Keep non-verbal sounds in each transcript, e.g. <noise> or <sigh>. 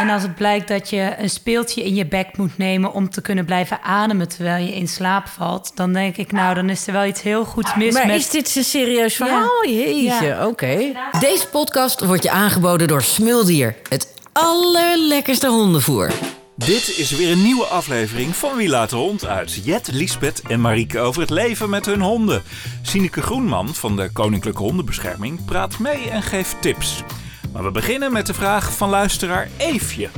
En als het blijkt dat je een speeltje in je bek moet nemen om te kunnen blijven ademen terwijl je in slaap valt, dan denk ik, nou, dan is er wel iets heel goeds mis Maar met. is dit een serieus verhaal? Jeetje, Ja. oké. Deze podcast wordt je aangeboden door Smuldier. Het allerlekkerste hondenvoer. Dit is weer een nieuwe aflevering van Wie laat de hond uit. Jet, Liesbeth en Marieke over het leven met hun honden. Sineke Groenman van de Koninklijke Hondenbescherming praat mee en geeft tips. Maar we beginnen met de vraag van luisteraar Eefje.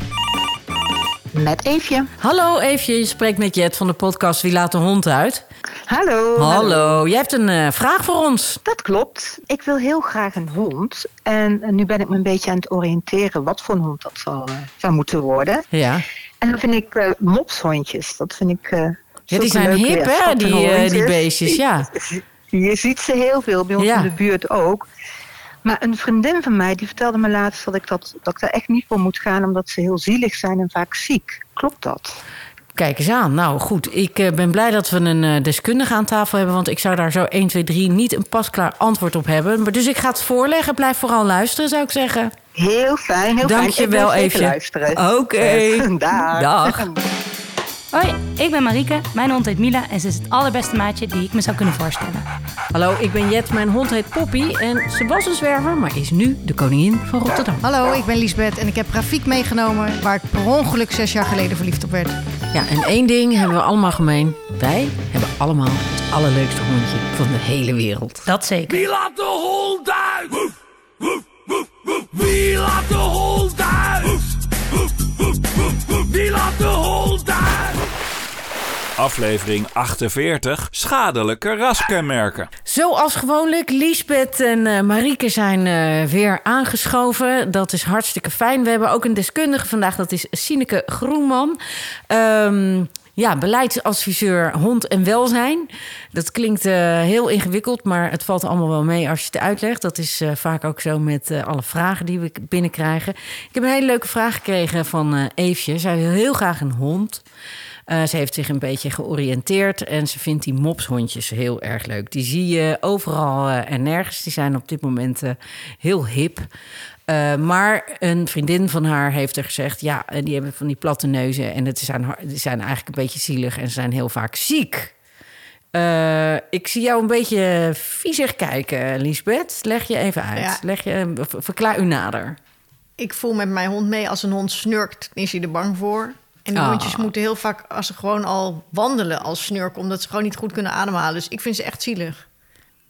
Met Eefje. Hallo Eefje, je spreekt met Jet van de podcast Wie laat de hond uit. Hallo. Hallo, jij hebt een eh, vraag voor ons. Dat klopt. Ik wil heel graag een hond. En eh, nu ben ik me een beetje aan het oriënteren wat voor een hond dat zal, eh, zou moeten worden. Ja, En dan vind ik eh, mopshondjes. Dat vind ik. eh, ja die zijn hip hè, die, beestjes, ja. <laughs> Je ziet ze heel veel, bij ons Ja. in de buurt ook. Maar een vriendin van mij die vertelde me laatst dat ik, dat, dat ik daar echt niet voor moet gaan, omdat ze heel zielig zijn en vaak ziek. Klopt dat? Kijk eens aan. Nou goed, ik eh, ben blij dat we een eh, deskundige aan tafel hebben... want ik zou daar zo 1, 2, 3 niet een pasklaar antwoord op hebben. Maar dus ik ga het voorleggen. Blijf vooral luisteren, zou ik zeggen. Heel fijn, heel Dank fijn. je wel. Oké. <laughs> Dag. Dag. Hoi, ik ben Marieke. Mijn hond heet Mila en ze is het allerbeste maatje die ik me zou kunnen voorstellen. Hallo, ik ben Jet. Mijn hond heet Poppy. En ze was een zwerver, maar is nu de koningin van Rotterdam. Hallo, ik ben Liesbeth en ik heb Rafiek meegenomen... waar ik per ongeluk zes jaar geleden verliefd op werd. Ja, en één ding hebben we allemaal gemeen. Wij hebben allemaal het allerleukste hondje van de hele wereld. Dat zeker. Wie laat de hond uit? Wie laat de Aflevering 48. Schadelijke raskenmerken. Zoals gewoonlijk, Liesbeth en eh, Marieke zijn eh, weer aangeschoven. Dat is hartstikke fijn. We hebben ook een deskundige vandaag, dat is Sineke Groenman. Ehm, ja, beleidsadviseur hond en welzijn. Dat klinkt eh, heel ingewikkeld, maar het valt allemaal wel mee als je het uitlegt. Dat is vaak ook zo met alle vragen die we binnenkrijgen. Ik heb een hele leuke vraag gekregen van Eefje. Zij wil heel graag een hond. Eh, ze heeft zich een beetje georiënteerd en ze vindt die mopshondjes heel erg leuk. Die zie je overal eh, en nergens. Die zijn op dit moment eh, heel hip. Maar een vriendin van haar heeft er gezegd: ja, en die hebben van die platte neuzen en het zijn, die zijn eigenlijk een beetje zielig en ze zijn heel vaak ziek. Ik zie jou een beetje viezig kijken, Liesbeth. Leg je even uit. Ja. Leg je, verklaar u nader. Ik voel met mijn hond mee als een hond snurkt, is hij er bang voor. En die Ah. hondjes moeten heel vaak, als ze gewoon al wandelen als snurk... omdat ze gewoon niet goed kunnen ademhalen. Dus ik vind ze echt zielig.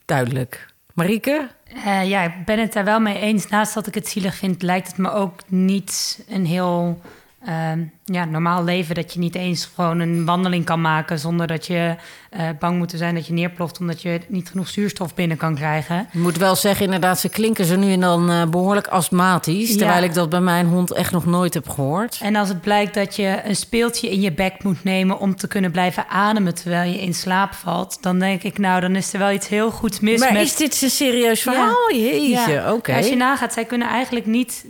Duidelijk. Marieke? Eh, ja, ik ben het daar wel mee eens. Naast dat ik het zielig vind, lijkt het me ook niet een heel ehm, ja, normaal leven. Dat je niet eens gewoon een wandeling kan maken zonder dat je eh, bang moet zijn dat je neerploft omdat je niet genoeg zuurstof binnen kan krijgen. Ik moet wel zeggen, inderdaad, ze klinken ze nu en dan eh, behoorlijk astmatisch. Ja. Terwijl ik dat bij mijn hond echt nog nooit heb gehoord. En als het blijkt dat je een speeltje in je bek moet nemen om te kunnen blijven ademen terwijl je in slaap valt, dan denk ik, nou, dan is er wel iets heel goeds mis maar met. is dit een serieus verhaal? Jeetje, Ja. oké. Als je nagaat, zij kunnen eigenlijk niet.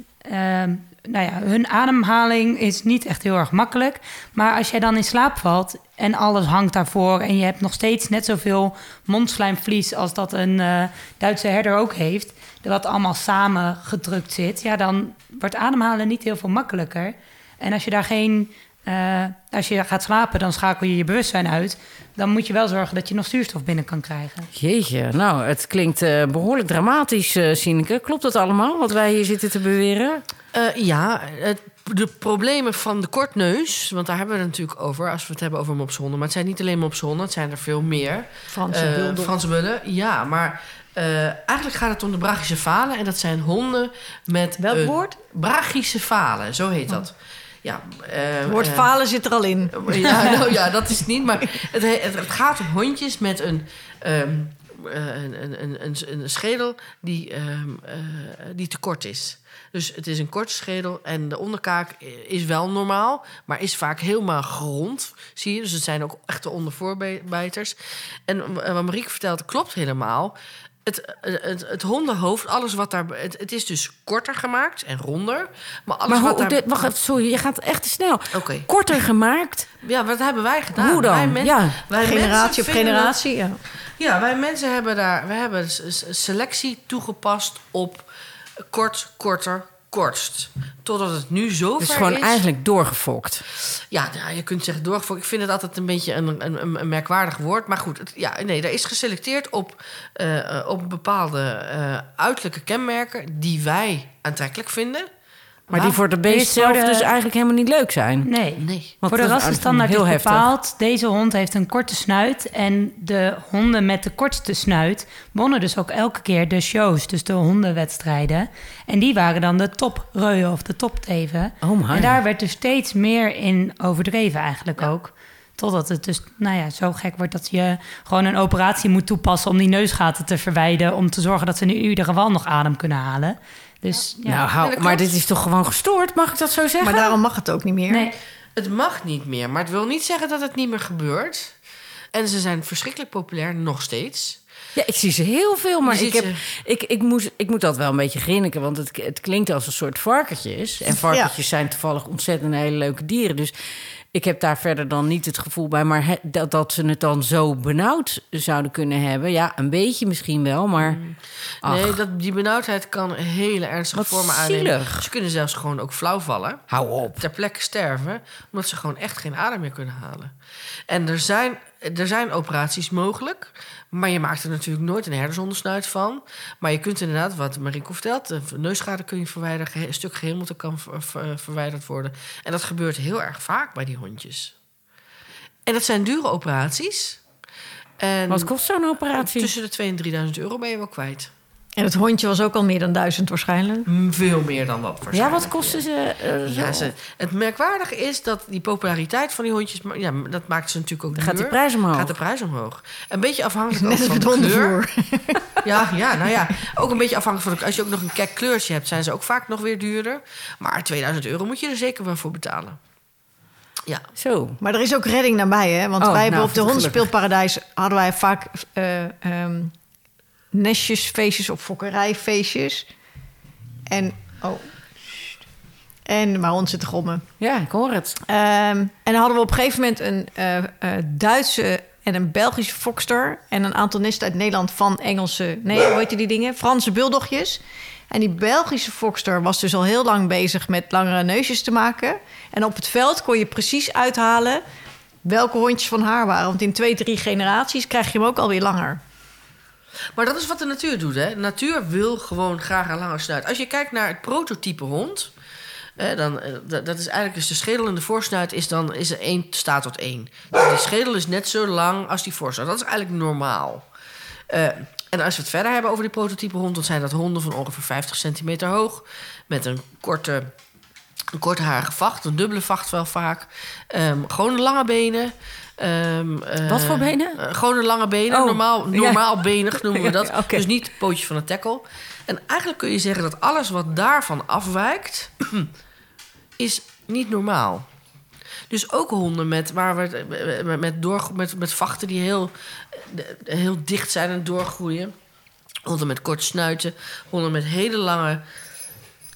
Nou ja, hun ademhaling is niet echt heel erg makkelijk. Maar als jij dan in slaap valt en alles hangt daarvoor... en je hebt nog steeds net zoveel mondslijmvlies... als dat een eh, Duitse herder ook heeft... wat allemaal samen gedrukt zit... ja, dan wordt ademhalen niet heel veel makkelijker. En als je daar geen... eh, als je gaat slapen, dan schakel je je bewustzijn uit. Dan moet je wel zorgen dat je nog zuurstof binnen kan krijgen. Jeetje, nou, het klinkt eh, behoorlijk dramatisch, eh Sineke. Klopt dat allemaal, wat wij hier zitten te beweren? Eh, ja, het, de problemen van de kortneus, want daar hebben we het natuurlijk over als we het hebben over mopshonden. Maar het zijn niet alleen mopshonden, het zijn er veel meer. Franse Eh, bulldog. Franse bullen, ja, maar eh, eigenlijk gaat het om de brachycephalen. En dat zijn honden met. Welk woord? Brachycephalen, zo heet dat. Ja, eh, Het woord eh, falen zit er al in. <laughs> ja, nou ja, dat is het niet. Maar het, het, het gaat om hondjes met een, ehm, eh, een, een, een, een, schedel die, ehm, eh, die te kort is. Dus het is een korte schedel en de onderkaak is wel normaal, maar is vaak helemaal gerond. Zie je? Dus het zijn ook echte ondervoorbijters. En wat Marieke vertelt, klopt helemaal. Het, het, het, hondenhoofd, alles wat daar. Het, het is dus korter gemaakt en ronder. Maar alles Maar wat daar. dit- wacht even, sorry, je gaat echt te snel. Oké. Korter gemaakt. Ja, wat hebben wij gedaan? Hoe dan? Wij men- Ja. wij Generatie op dat- generatie, ja. ja, wij mensen hebben daar... We hebben selectie toegepast op kort, korter, allerkortst. Totdat het nu zo Dus ver gewoon is. eigenlijk doorgefokt. Ja, nou, je kunt zeggen doorgefokt. Ik vind het altijd een beetje een, een, een- merkwaardig woord. Maar goed, het, ja, nee, er is geselecteerd op, eh, op bepaalde eh, uiterlijke kenmerken... die wij aantrekkelijk vinden. Maar die voor de beest zelf de- dus eigenlijk helemaal niet leuk zijn. Nee. Nee. Want Voor de is rassenstandaard is heftig. bepaald... deze hond heeft een korte snuit... en de honden met de kortste snuit... wonnen dus ook elke keer de shows, dus de hondenwedstrijden. En die waren dan de topreuien of de topteven. Oh my. En daar werd dus steeds meer in overdreven eigenlijk ook. Totdat het dus nou ja, zo gek wordt dat je gewoon een operatie moet toepassen... om die neusgaten te verwijden... om te zorgen dat ze in ieder geval nog adem kunnen halen. Dus ja, Nou, hou, maar dit is toch gewoon gestoord, mag ik dat zo zeggen? Maar daarom mag het ook niet meer. nee. Het mag niet meer, maar het wil niet zeggen dat het niet meer gebeurt. En ze zijn verschrikkelijk populair, nog steeds. Ja, ik zie ze heel veel, maar ik, heb, ik, ik, moest, ik moet dat wel een beetje grinniken, want het, het klinkt als een soort varkentjes. En varkentjes zijn toevallig ontzettend hele leuke dieren. Dus ik heb daar verder dan niet het gevoel bij, maar he- dat, dat ze het dan zo benauwd zouden kunnen hebben. Ja, een beetje misschien wel, maar. Ach, Nee, dat, die benauwdheid kan hele ernstige Wat vormen aannemen. zielig. Ze kunnen zelfs gewoon ook flauw vallen. hou op. ter plekke sterven, omdat ze gewoon echt geen adem meer kunnen halen. En er zijn, er zijn operaties mogelijk, maar je maakt er natuurlijk nooit een herdersondersnuit van. Maar je kunt inderdaad, wat Mariko vertelt, de neusschade kun je verwijderen, een stuk gehemelte kan ver- ver- verwijderd worden. En dat gebeurt heel erg vaak bij die hondjes. En dat zijn dure operaties. En Wat kost zo'n operatie? tussen de 2.000 en 3.000 euro ben je wel kwijt. En het hondje was ook al meer dan duizend waarschijnlijk. Veel meer dan dat ja, wat kosten ze? eh? Ja, ze, het merkwaardige is dat die populariteit van die hondjes... Ja, dat maakt ze natuurlijk ook Dan gaat duur. prijs omhoog. Gaat de prijs omhoog. Een beetje afhankelijk Net van de kleur. <laughs> Ja, ja, nou ja. Ook een beetje afhankelijk van... de- Als je ook nog een kek kleurtje hebt... zijn ze ook vaak nog weer duurder. Maar 2000 euro moet je er zeker wel voor betalen. Ja. Zo. Maar er is ook redding nabij, hè? Want Oh, wij hebben nou, op de hondenspeelparadijs... hadden wij vaak eh ehm, nestjesfeestjes of fokkerijfeestjes. En... Oh. En mijn hond zit te grommen. Ja, ik hoor het. Ehm, en dan hadden we op een gegeven moment een eh, eh, Duitse en een Belgische fokster... en een aantal nesten uit Nederland van Engelse... nee, hoe heet die dingen? Franse buldogjes. En die Belgische fokster was dus al heel lang bezig... met langere neusjes te maken. En op het veld kon je precies uithalen... welke hondjes van haar waren. Want in twee, drie generaties krijg je hem ook alweer langer. Maar dat is wat de natuur doet, hè. De natuur wil gewoon graag een lange snuit. Als je kijkt naar het prototype hond... Hè, dan, eh, dat, dat is eigenlijk dus de schedel en de voorsnuit is dan is er één staat tot één. Dus die schedel is net zo lang als die voorsnuit. Dat is eigenlijk normaal. Eh, en als we het verder hebben over die prototype hond... dan zijn dat honden van ongeveer 50 centimeter hoog... met een korte, een kortharige vacht, een dubbele vacht wel vaak. Ehm, gewoon lange benen. Ehm, eh, Wat voor benen? eh, gewoon een lange benen. Oh, normaal, ja. normaal benig <laughs> noemen we dat. Dus niet pootjes van een tackle. En eigenlijk kun je zeggen dat alles wat daarvan afwijkt... <clears throat> is niet normaal. Dus ook honden met, waar we, het- met, met, door, met, met vachten die heel, eh, heel dicht zijn en doorgroeien. Honden met korte snuiten. Honden met hele lange...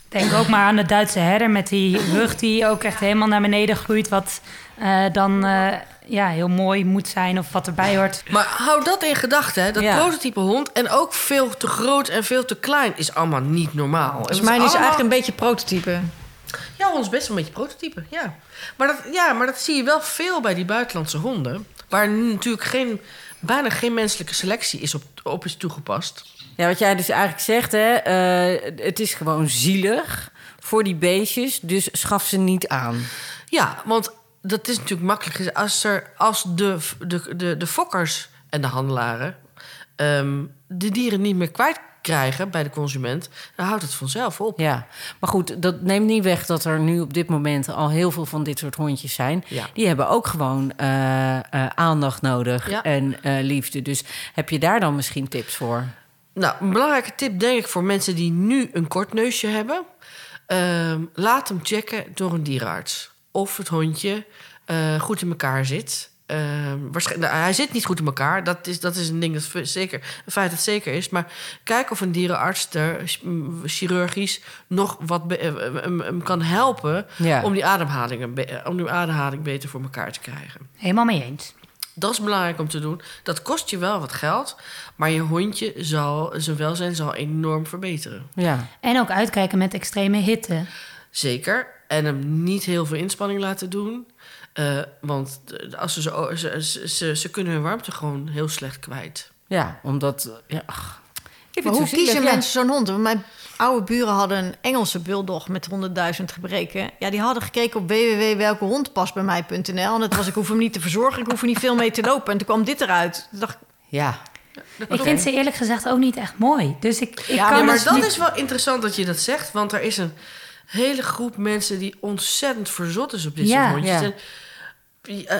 Denk ook maar aan de Duitse herder met die rug die ook echt helemaal naar beneden groeit. Wat eh, dan eh, ja, heel mooi moet zijn of wat erbij hoort. Maar hou dat in gedachten. Dat Ja. prototype hond en ook veel te groot en veel te klein... is allemaal niet normaal. Dus mijn is allemaal- eigenlijk een beetje prototype. Ja, ons best wel een beetje prototype, ja. Maar dat, ja, maar dat zie je wel veel bij die buitenlandse honden. Waar natuurlijk geen, bijna geen menselijke selectie is op, op is toegepast. Ja, wat jij dus eigenlijk zegt, hè, eh, het is gewoon zielig voor die beestjes, dus schaf ze niet aan. Ja, want dat is natuurlijk makkelijk. Als, er, als de, de, de, de fokkers en de handelaren ehm, de dieren niet meer kwijtkrijgen bij de consument, dan houdt het vanzelf op. Ja, maar goed, dat neemt niet weg dat er nu op dit moment al heel veel van dit soort hondjes zijn. Ja. Die hebben ook gewoon eh, eh, aandacht nodig Ja. en eh, liefde. Dus heb je daar dan misschien tips voor? Nou, een belangrijke tip denk ik voor mensen die nu een kort neusje hebben. ehm, laat hem checken door een dierenarts. Of het hondje goed in elkaar zit. Ehm, waarschijnlijk, nou, hij zit niet goed in elkaar. Dat is, dat is een ding dat zeker, een feit dat zeker is. Maar kijk of een dierenarts er chirurgisch nog wat be- eh, hem, kan helpen Ja. om, die ademhaling, be- om die ademhaling beter voor elkaar te krijgen. Helemaal mee eens. Dat is belangrijk om te doen. Dat kost je wel wat geld, maar je hondje zal, zijn welzijn zal enorm verbeteren. Ja. En ook uitkijken met extreme hitte. Zeker. En hem niet heel veel inspanning laten doen. Eh, want de- als ze, zo, ze, ze, ze, kunnen hun warmte gewoon heel slecht kwijt. Ja, omdat... Ja, ach, ik vind Maar hoe kiezen ja. mensen zo'n hond? Want mijn oude buren hadden een Engelse bulldog met 100.000 gebreken. Ja, die hadden gekeken op www.welkehondpast bij mij.nl. En dat was, ik hoef hem niet te verzorgen, ik hoef er niet veel mee te lopen. En toen kwam dit eruit. Toen dacht ik, Ja. Ik vind ze eerlijk gezegd ook niet echt mooi. Dus ik, ik Ja, kan Ja, maar dus dat niet- is wel interessant dat je dat zegt. Want er is een hele groep mensen die ontzettend verzot is op dit Ja, soort hondjes. ja.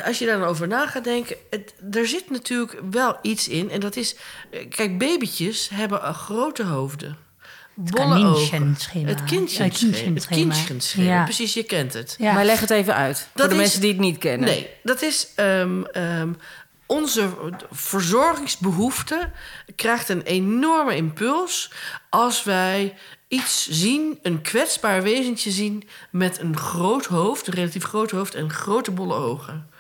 Als je daar dan over na gaat denken... Het, er zit natuurlijk wel iets in. En dat is... Kijk, babytjes hebben een grote hoofden. Bolle ogen. Het Ja, kindchenschema. Het kindchenschema. Ja. Precies, je kent het. Ja. Maar leg het even uit. voor de is- mensen die het niet kennen. Nee, dat is ehm, ehm, onze verzorgingsbehoefte krijgt een enorme impuls als wij iets zien, een kwetsbaar wezentje zien met een groot hoofd, een relatief groot hoofd en grote bolle ogen.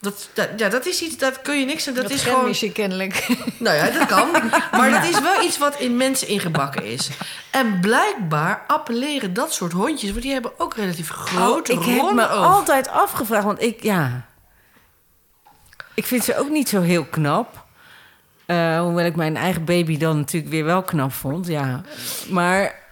Dat, dat, ja, dat is iets, dat kun je niks aan. Dat, dat is gewoon. je kennelijk. <laughs> Nou ja, dat kan. Maar dat is wel iets wat in mensen ingebakken is. En blijkbaar appelleren dat soort hondjes, want die hebben ook relatief grote, Oh, ik heb ronde me altijd afgevraagd, want ik, ja... Ik vind ze ook niet zo heel knap. Eh, hoewel ik mijn eigen baby dan natuurlijk weer wel knap vond, ja. Maar...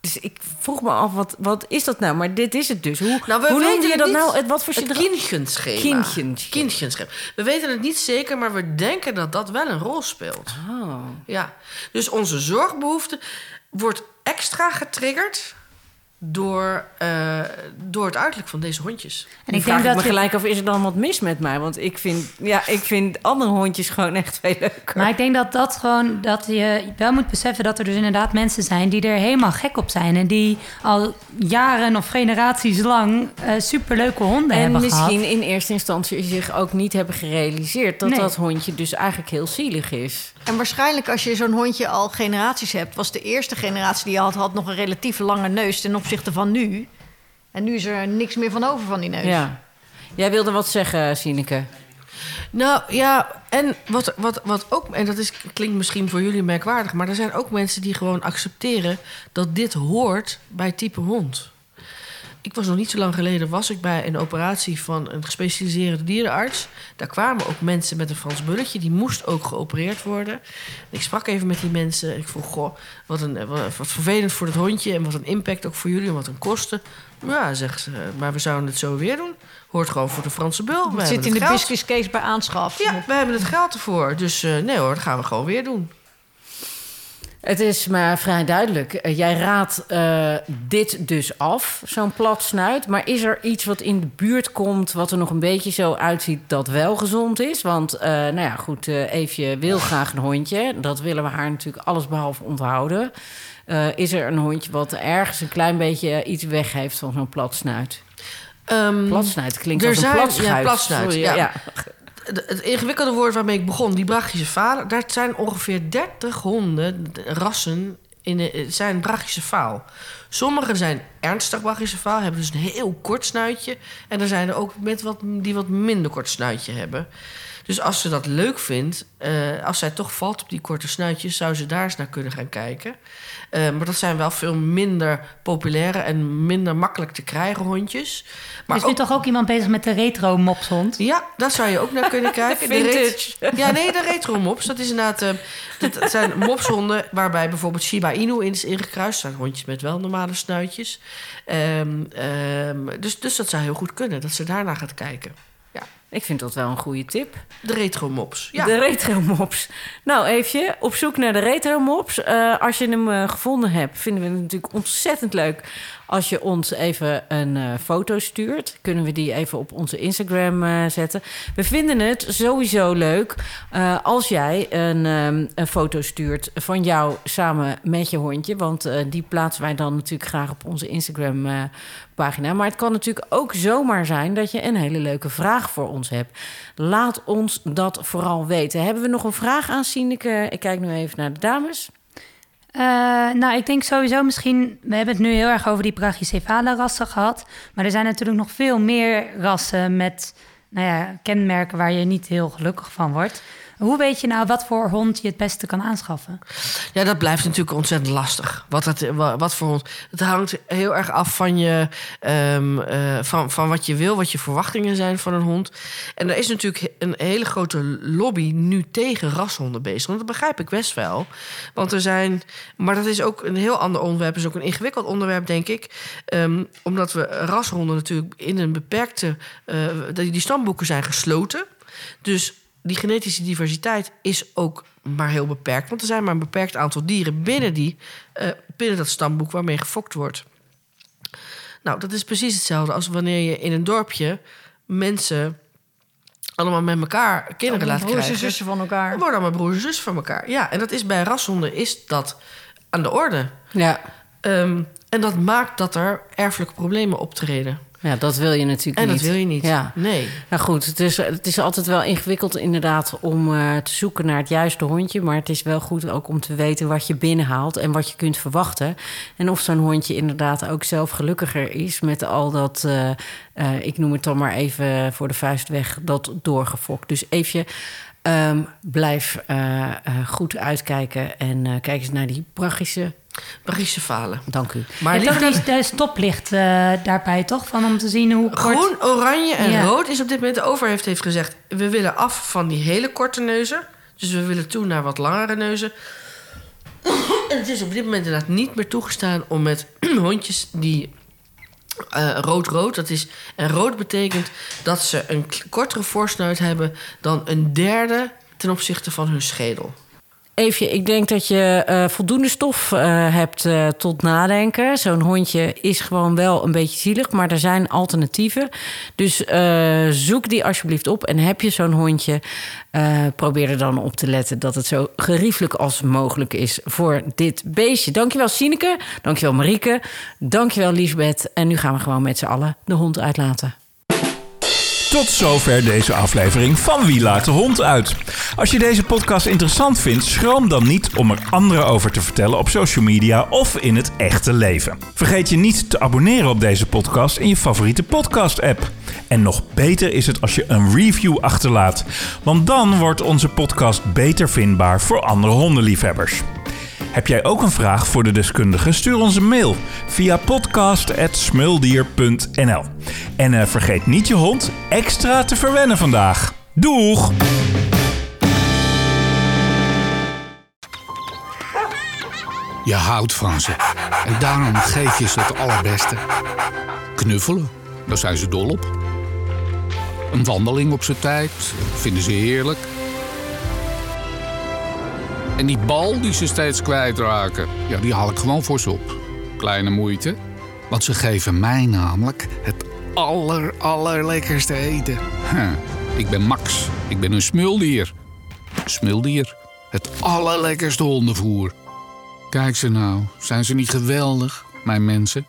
Dus ik vroeg me af, wat, wat is dat nou? Maar dit is het dus. Hoe, Nou, hoe weten je dat niet. nou? Het, wat voor Het kindchenschema. Kindchenschema. Kindchenschema. We weten het niet zeker, maar we denken dat dat wel een rol speelt. Oh. Ja. Dus onze zorgbehoefte wordt extra getriggerd door, eh, door het uiterlijk van deze hondjes. En ik vraag denk dat me je- gelijk of is er dan wat mis met mij? Want ik vind, ja, ik vind andere hondjes gewoon echt veel leuker. Maar ik denk dat dat gewoon dat je wel moet beseffen dat er dus inderdaad mensen zijn die er helemaal gek op zijn en die al jaren of generaties lang eh, superleuke honden en hebben misschien gehad. in eerste instantie zich ook niet hebben gerealiseerd dat Nee. dat hondje dus eigenlijk heel zielig is. En waarschijnlijk als je zo'n hondje al generaties hebt... was de eerste generatie die je had, had nog een relatief lange neus... ten opzichte van nu. En nu is er niks meer van over van die neus. Ja. Jij wilde wat zeggen, Sineke. Nou ja, en wat, wat, wat ook, en dat is, klinkt misschien voor jullie merkwaardig, maar er zijn ook mensen die gewoon accepteren dat dit hoort bij type hond. Ik was nog niet zo lang geleden, was ik bij een operatie van een gespecialiseerde dierenarts. Daar kwamen ook mensen met een Frans bulletje, die moest ook geopereerd worden. En ik sprak even met die mensen. Ik vroeg, goh, wat, een, wat, wat vervelend voor het hondje en wat een impact ook voor jullie en wat een kosten. Ja, zegt ze, maar we zouden het zo weer doen. Hoort gewoon voor de Franse bul. Het zit in de geld. business case bij aanschaf. Ja, we hebben het geld ervoor. Dus eh, nee hoor, dat gaan we gewoon weer doen. Het is maar vrij duidelijk. Eh, jij raadt eh, dit dus af, zo'n plat snuit. Maar is er iets wat in de buurt komt... wat er nog een beetje zo uitziet dat wel gezond is? Want, eh, nou ja, goed, eh Eefje wil graag een hondje. Dat willen we haar natuurlijk allesbehalve onthouden. Is er een hondje wat ergens een klein beetje iets weg heeft van zo'n plat snuit? Ehm, Platsnuit klinkt er als een zijn- platschuit. ja, platsnuit, Sorry, ja. ja. Het ingewikkelde woord waarmee ik begon, die Brachische falen... daar zijn ongeveer 30 honden, de- rassen, in zijn Brachische faal. Sommige zijn ernstig Brachische faal, hebben dus een heel kort snuitje. En er zijn er ook met wat, die wat minder kort snuitje hebben. Dus als ze dat leuk vindt, eh, als zij toch valt op die korte snuitjes... zou ze daar eens naar kunnen gaan kijken. Eh, maar dat zijn wel veel minder populaire en minder makkelijk te krijgen hondjes. Maar is nu toch ook iemand bezig met de retro mopshond? ja, daar zou je ook naar kunnen <laughs> kijken. De Vintage. ret- ja, nee, de retro mops. Dat is inderdaad... eh, dat zijn mopshonden waarbij bijvoorbeeld Shiba Inu in is ingekruist. Dat zijn hondjes met wel normale snuitjes. Ehm, ehm, dus, dus dat zou heel goed kunnen, dat ze daarna gaat kijken. Ik vind dat wel een goede tip. De retro mops. Ja. De retro mops. Nou, even op zoek naar de retro mops. Eh, als je hem eh, gevonden hebt, vinden we het natuurlijk ontzettend leuk als je ons even een eh, foto stuurt. Kunnen we die even op onze Instagram eh, zetten. We vinden het sowieso leuk eh, als jij een, ehm, een foto stuurt van jou samen met je hondje. Want die plaatsen wij dan natuurlijk graag op onze Instagram pagina. Maar het kan natuurlijk ook zomaar zijn dat je een hele leuke vraag voor ons hebt. Laat ons dat vooral weten. Hebben we nog een vraag aan? Ik kijk nu even naar de dames. Eh, nou, ik denk sowieso misschien... We hebben het nu heel erg over die Brachycephale rassen gehad. Maar er zijn natuurlijk nog veel meer rassen met nou ja, kenmerken waar je niet heel gelukkig van wordt. Hoe weet je nou wat voor hond je het beste kan aanschaffen? Ja, dat blijft natuurlijk ontzettend lastig. Wat, het, wa- wat voor hond. Het hangt heel erg af van, je, ehm, eh, van, van wat je wil, wat je verwachtingen zijn van een hond. En er is natuurlijk een hele grote lobby nu tegen rashonden bezig. Want dat begrijp ik best wel. Want er zijn. Maar dat is ook een heel ander onderwerp. is ook een ingewikkeld onderwerp, denk ik. Ehm, omdat we rashonden natuurlijk in een beperkte. die, die stamboeken zijn gesloten. Dus die genetische diversiteit is ook maar heel beperkt. Want er zijn maar een beperkt aantal dieren binnen, die, eh, binnen dat stamboek waarmee gefokt wordt. Nou, dat is precies hetzelfde als wanneer je in een dorpje mensen allemaal met elkaar kinderen laat Broers en zussen van elkaar. Dan worden allemaal broers en zussen van elkaar. Ja, en dat is bij rashonden is dat aan de orde. Ja. Ehm, en dat maakt dat er erfelijke problemen optreden. Ja, dat wil je natuurlijk En niet. dat wil je niet. Ja. Nee. Nou goed, het is, het is altijd wel ingewikkeld inderdaad om eh, te zoeken naar het juiste hondje. Maar het is wel goed ook om te weten wat je binnenhaalt en wat je kunt verwachten. En of zo'n hondje inderdaad ook zelf gelukkiger is met al dat, eh, eh, ik noem het dan maar even voor de vuist weg, dat doorgefokt. Dus even ehm, blijf eh, eh, goed uitkijken en eh, kijk eens naar die. Belgische falen. Dank u. Maar je hebt liever ook stoplicht daarbij, toch? Van om te zien hoe kort... Groen, oranje en Ja. rood is op dit moment... De overheid heeft gezegd... we willen af van die hele korte neuzen. Dus we willen toe naar wat langere neuzen. en het is op dit moment inderdaad niet meer toegestaan... om met <clears throat> hondjes die rood-rood... dat is en rood betekent dat ze een kortere voorsnuit hebben... dan een derde ten opzichte van hun schedel. Eefje, ik denk dat je eh, voldoende stof eh, hebt eh, tot nadenken. Zo'n hondje is gewoon wel een beetje zielig, maar er zijn alternatieven. Dus zoek die alsjeblieft op. En heb je zo'n hondje, probeer er dan op te letten dat het zo geriefelijk als mogelijk is voor dit beestje. Dankjewel Sineke, dankjewel Marieke, dankjewel Liesbeth. En nu gaan we gewoon met z'n allen de hond uitlaten. Tot zover deze aflevering van Wie laat de hond uit. Als je deze podcast interessant vindt, schroom dan niet om er anderen over te vertellen op social media of in het echte leven. Vergeet je niet te abonneren op deze podcast in je favoriete podcast-app. En nog beter is het als je een review achterlaat, want dan wordt onze podcast beter vindbaar voor andere hondenliefhebbers. Heb jij ook een vraag voor de deskundige? Stuur ons een mail via podcast.smuldier.nl. En eh, vergeet niet je hond extra te verwennen vandaag. Doeg! Je houdt van ze. En daarom geef je ze het allerbeste. Knuffelen, daar zijn ze dol op. Een wandeling op zijn tijd, vinden ze heerlijk. En die bal die ze steeds kwijtraken, ja, die haal ik gewoon voor ze op. Kleine moeite, want ze geven mij namelijk het aller, allerlekkerste eten. Ik ben Max, ik ben een smuldier. Smuldier, het allerlekkerste hondenvoer. Kijk ze nou, zijn ze niet geweldig, mijn mensen?